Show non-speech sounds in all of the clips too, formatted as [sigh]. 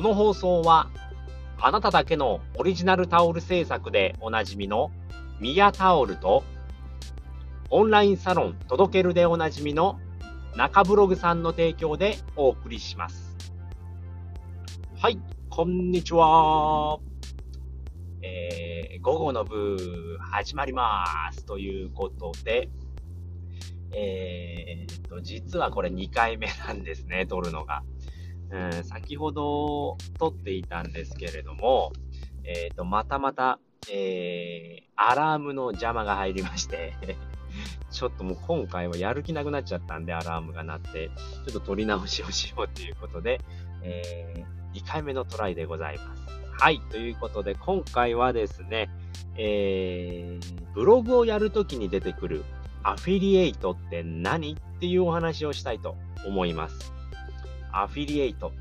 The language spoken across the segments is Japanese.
この放送は、あなただけのオリジナルタオル制作でおなじみのミヤタオルと、オンラインサロン届けるでおなじみの中ブログさんの提供でお送りします。はい、こんにちは。えー、午後の部始まります。ということで、えー、と、実はこれ2回目なんですね、撮るのが。うん、先ほど撮っていたんですけれども、えっ、ー、と、またまた、えー、アラームの邪魔が入りまして [laughs] ちょっともう今回はやる気なくなっちゃったんで、アラームが鳴って、ちょっと撮り直しをしようということで、えー、2回目のトライでございます。はい、ということで、今回はですね、えー、ブログをやるときに出てくるアフィリエイトって何？っていうお話をしたいと思います。アフィリエイト。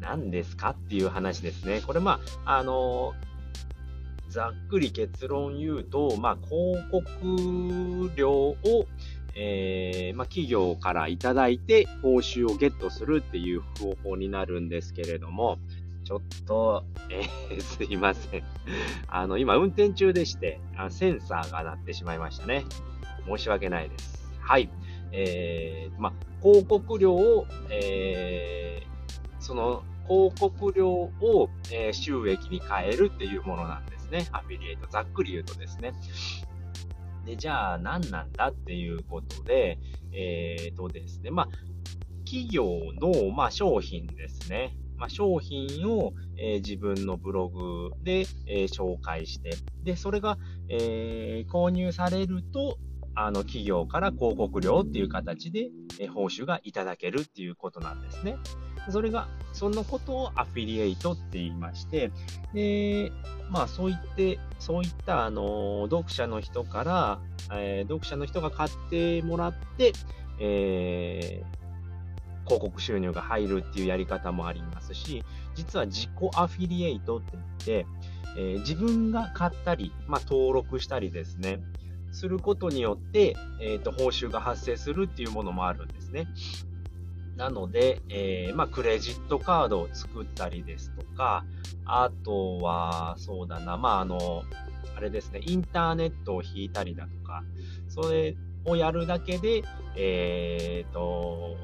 何ですかっていう話ですね。これまあ、あのー、ざっくり結論言うと、まあ、広告料を、えー、まあ、企業からいただいて報酬をゲットするっていう方法になるんですけれども、ちょっと、えー、[laughs] すいません。あの、今運転中でして、センサーが鳴ってしまいましたね。申し訳ないです。はい。えー、ま広告料を、えー、その広告料を、えー、収益に変えるっていうものなんですね。アフィリエイト。ざっくり言うとですね。で、じゃあ何なんだっていうことで、えーとですね、ま、企業の、ま、商品ですね。ま、商品を、えー、自分のブログで、えー、紹介して、で、それが、えー、購入されると、あの企業から広告料っていう形で報酬がいただけるっていうことなんですね。それが、そのことをアフィリエイトって言いまして、で、まあそういって、そういったあの読者の人から、えー、読者の人が買ってもらって、えー、広告収入が入るっていうやり方もありますし、実は自己アフィリエイトって言って、えー、自分が買ったり、まあ、登録したりですね、することによって、えーと、報酬が発生するっていうものもあるんですね。なので、えー、まあ、クレジットカードを作ったりですとか、あとは、そうだな、まあ、あの、あれですね、インターネットを引いたりだとか、それをやるだけで、え、ー、と、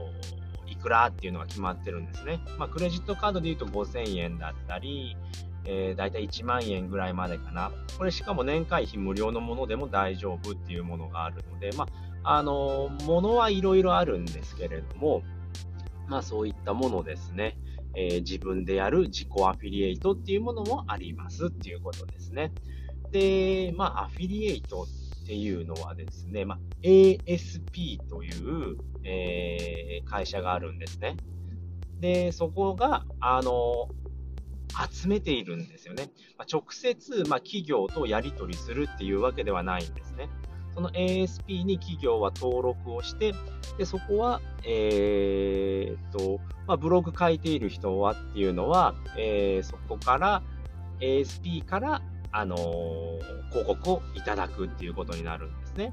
いくらっていうのが決まってるんですね。まあ、クレジットカードで言うと5000円だったり、えー、だいたい1万円ぐらいまでかな。これしかも年会費無料のものでも大丈夫っていうものがあるので、まあ、あのー、ものはいろいろあるんですけれども、まあそういったものですね。えー、自分でやる自己アフィリエイトっていうものもありますっていうことですね。で、まあアフィリエイトっていうのはですね、まあ、ASP という、えー、会社があるんですね。で、そこが、あの、集めているんですよね。まあ、直接、まあ、企業とやり取りするっていうわけではないんですね。その ASP に企業は登録をして、でそこは、えー、と、まあ、ブログ書いている人はっていうのは、えー、そこから ASP から、あのー、広告をいただくっていうことになるんですね。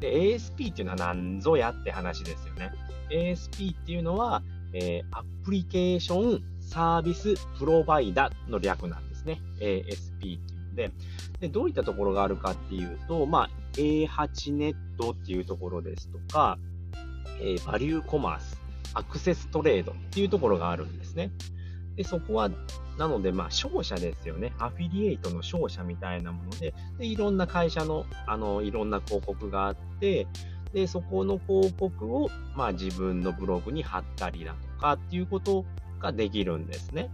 で、ASP っていうのは何ぞやって話ですよね。ASP っていうのは、えー、アプリケーションサービスプロバイダの略なんですね。ASP っていうのでで、どういったところがあるかっていうと、まあ、A8 ネットっていうところですとか、えー、バリューコマース、アクセストレードっていうところがあるんですね。で、そこは、なので、まあ、商社ですよね。アフィリエイトの商社みたいなもので、で、いろんな会社の、あの、いろんな広告があって、で、そこの広告を、まあ、自分のブログに貼ったりだとかっていうことができるんですね。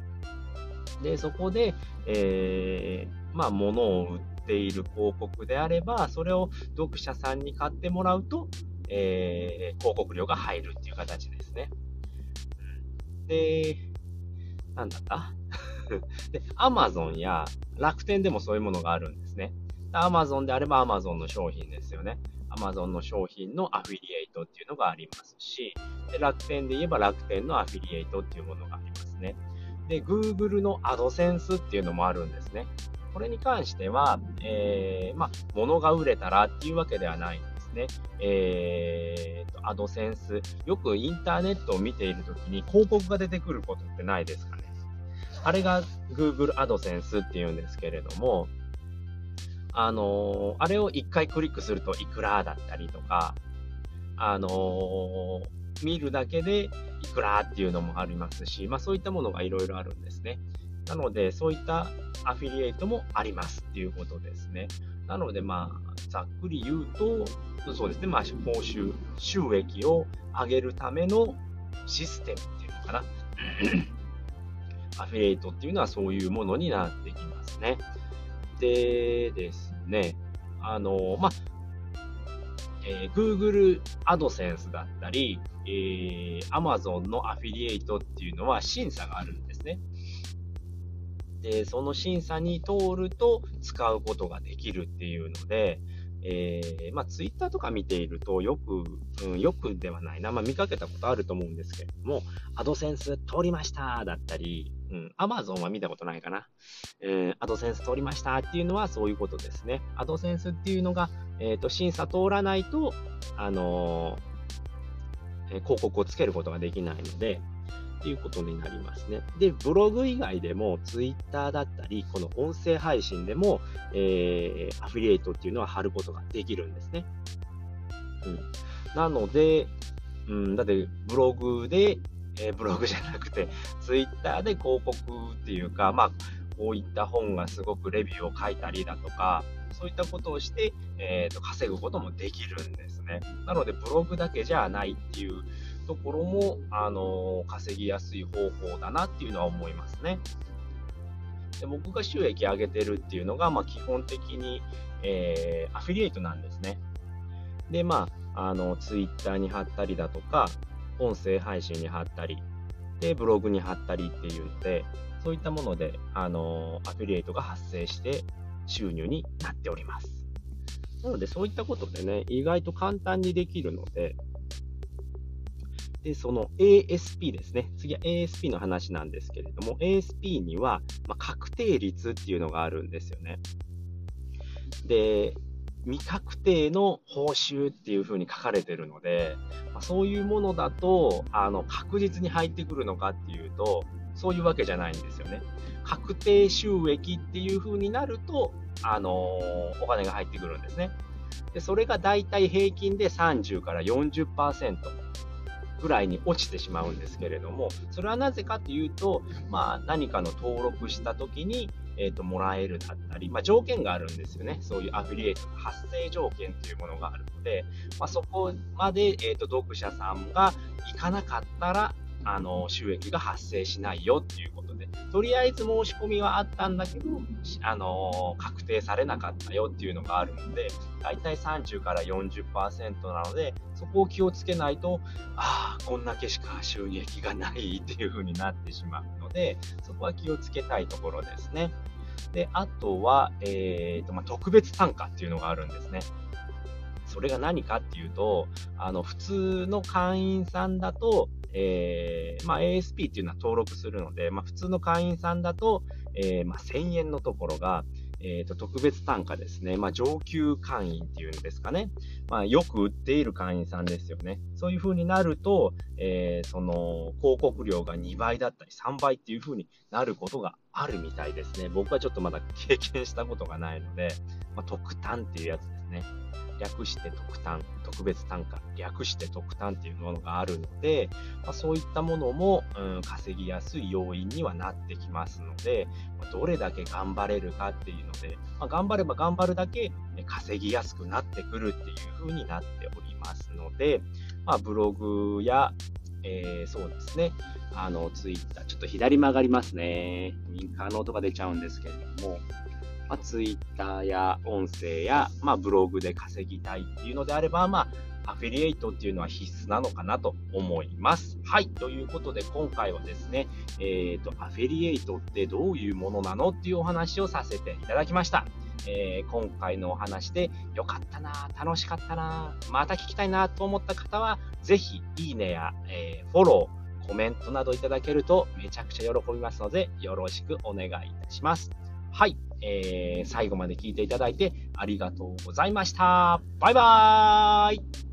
で、そこで、えー、まあ、物を売っている広告であれば、それを読者さんに買ってもらうと、えー、広告料が入るっていう形ですね。で、なんだった？[laughs] で、Amazon や楽天でもそういうものがあるんですね。Amazon であれば Amazon の商品ですよね。Amazon の商品のアフィリエイトっていうのがありますし、で楽天で言えば楽天のアフィリエイトっていうものがありますね。で、Google の AdSense っていうのもあるんですね。これに関しては、えー、まあ、物が売れたらっていうわけではないんですね。えーと、AdSense。よくインターネットを見ているときに広告が出てくることってないですかね。あれが Google AdSense っていうんですけれども、あのー、あれを1回クリックするといくらだったりとか、あのー、見るだけでいくらっていうのもありますし、まあそういったものがいろいろあるんですね。なので、そういったアフィリエイトもありますっていうことですね。なので、まあ、ざっくり言うと、そうですね、まあ、報酬、収益を上げるためのシステムっていうのかな。アフィリエイトっていうのはそういうものになってきますね。でですね、あの、まあ、えー、Google AdSense だったり、えー、Amazon のアフィリエイトっていうのは審査があるんですね。で、その審査に通ると使うことができるっていうので、えー、まあ、ツイッターとか見ていると、よく、うん、よくではないな、まあ、見かけたことあると思うんですけれども、アドセンス通りましただったり、うん、アマゾンは見たことないかな。えー、アドセンス通りましたっていうのはそういうことですね。アドセンスっていうのが、えっ、ー、と、審査通らないと、あのー、広告をつけることができないので、っていうことになりますね。で、ブログ以外でも、ツイッターだったり、この音声配信でも、えー、アフィリエイトっていうのは貼ることができるんですね。うん。なので、うん、だって、ブログで、えー、ブログじゃなくて、ツイッターで広告っていうか、まあ、こういった本がすごくレビューを書いたりだとか、そういったことをして、えーと稼ぐこともできるんですね。なので、ブログだけじゃないっていうところも、あの稼ぎやすい方法だなっていうのは思いますね。で僕が収益上げてるっていうのが、まあ、基本的に、えー、アフィリエイトなんですね。で、まあ、あの、ツイッターに貼ったりだとか、音声配信に貼ったり、で、ブログに貼ったりっていうので、そういったもので、あの、アフィリエイトが発生して収入になっております。なので、そういったことでね、意外と簡単にできるので、で、その ASP ですね。次は ASP の話なんですけれども、ASP には、ま、確定率っていうのがあるんですよね。で、未確定の報酬っていうふうに書かれてるので、ま、そういうものだと、あの、確実に入ってくるのかっていうと、そういうわけじゃないんですよね。確定収益っていうふうになると、あの、お金が入ってくるんですね。で、それがだいたい平均で30から40%。ぐらいに落ちてしまうんですけれども、それはなぜかというと、まあ、何かの登録した時に、えーと、もらえるだったり、まあ、条件があるんですよね。そういうアフィリエイトの発生条件というものがあるので、まあ、そこまで、えーと読者さんが行かなかったら、あの収益が発生しないよっていうことで、とりあえず申し込みはあったんだけど、あの確定されなかったよっていうのがあるので、だいたい30から40%なので、そこを気をつけないと、ああ、こんだけしか収益がないっていう風になってしまうので、そこは気をつけたいところですね。で、あとは、えーとまあ、特別単価っていうのがあるんですね。それが何かっていうと、あの普通の会員さんだと、えー、まあ、ASP っていうのは登録するので、まあ、普通の会員さんだと、えー、まあ、1000円のところが、えーと、特別単価ですね、まあ、上級会員っていうんですかね、まあ、よく売っている会員さんですよね。そういう風になると、えー、その広告料が2倍だったり3倍っていう風になることがあるみたいですね。僕はちょっとまだ経験したことがないので、まあ、特単っていうやつですね。略して特単、特別単価、略して特単っていうものがあるので、まあ、そういったものも、うん、稼ぎやすい要因にはなってきますので、まあ、どれだけ頑張れるかっていうので、まあ、頑張れば頑張るだけね稼ぎやすくなってくるっていう風になっておりますので、ま、ブログや、えー、そうですね、あの、ツイッター、ちょっと左曲がりますね。ウィンカーの音が出ちゃうんですけれども、まあ、ツイッターや音声や、まあ、ブログで稼ぎたいっていうのであれば、まあ、アフィリエイトっていうのは必須なのかなと思います。はい。ということで、今回はですね、えっ、ー、と、アフィリエイトってどういうものなのっていうお話をさせていただきました。えー、今回のお話で良かったな、楽しかったな、また聞きたいなと思った方は、ぜひ、いいねや、えー、フォロー、コメントなどいただけるとめちゃくちゃ喜びますので、よろしくお願いいたします。はい。えー、最後まで聞いていただいてありがとうございました。バイバーイ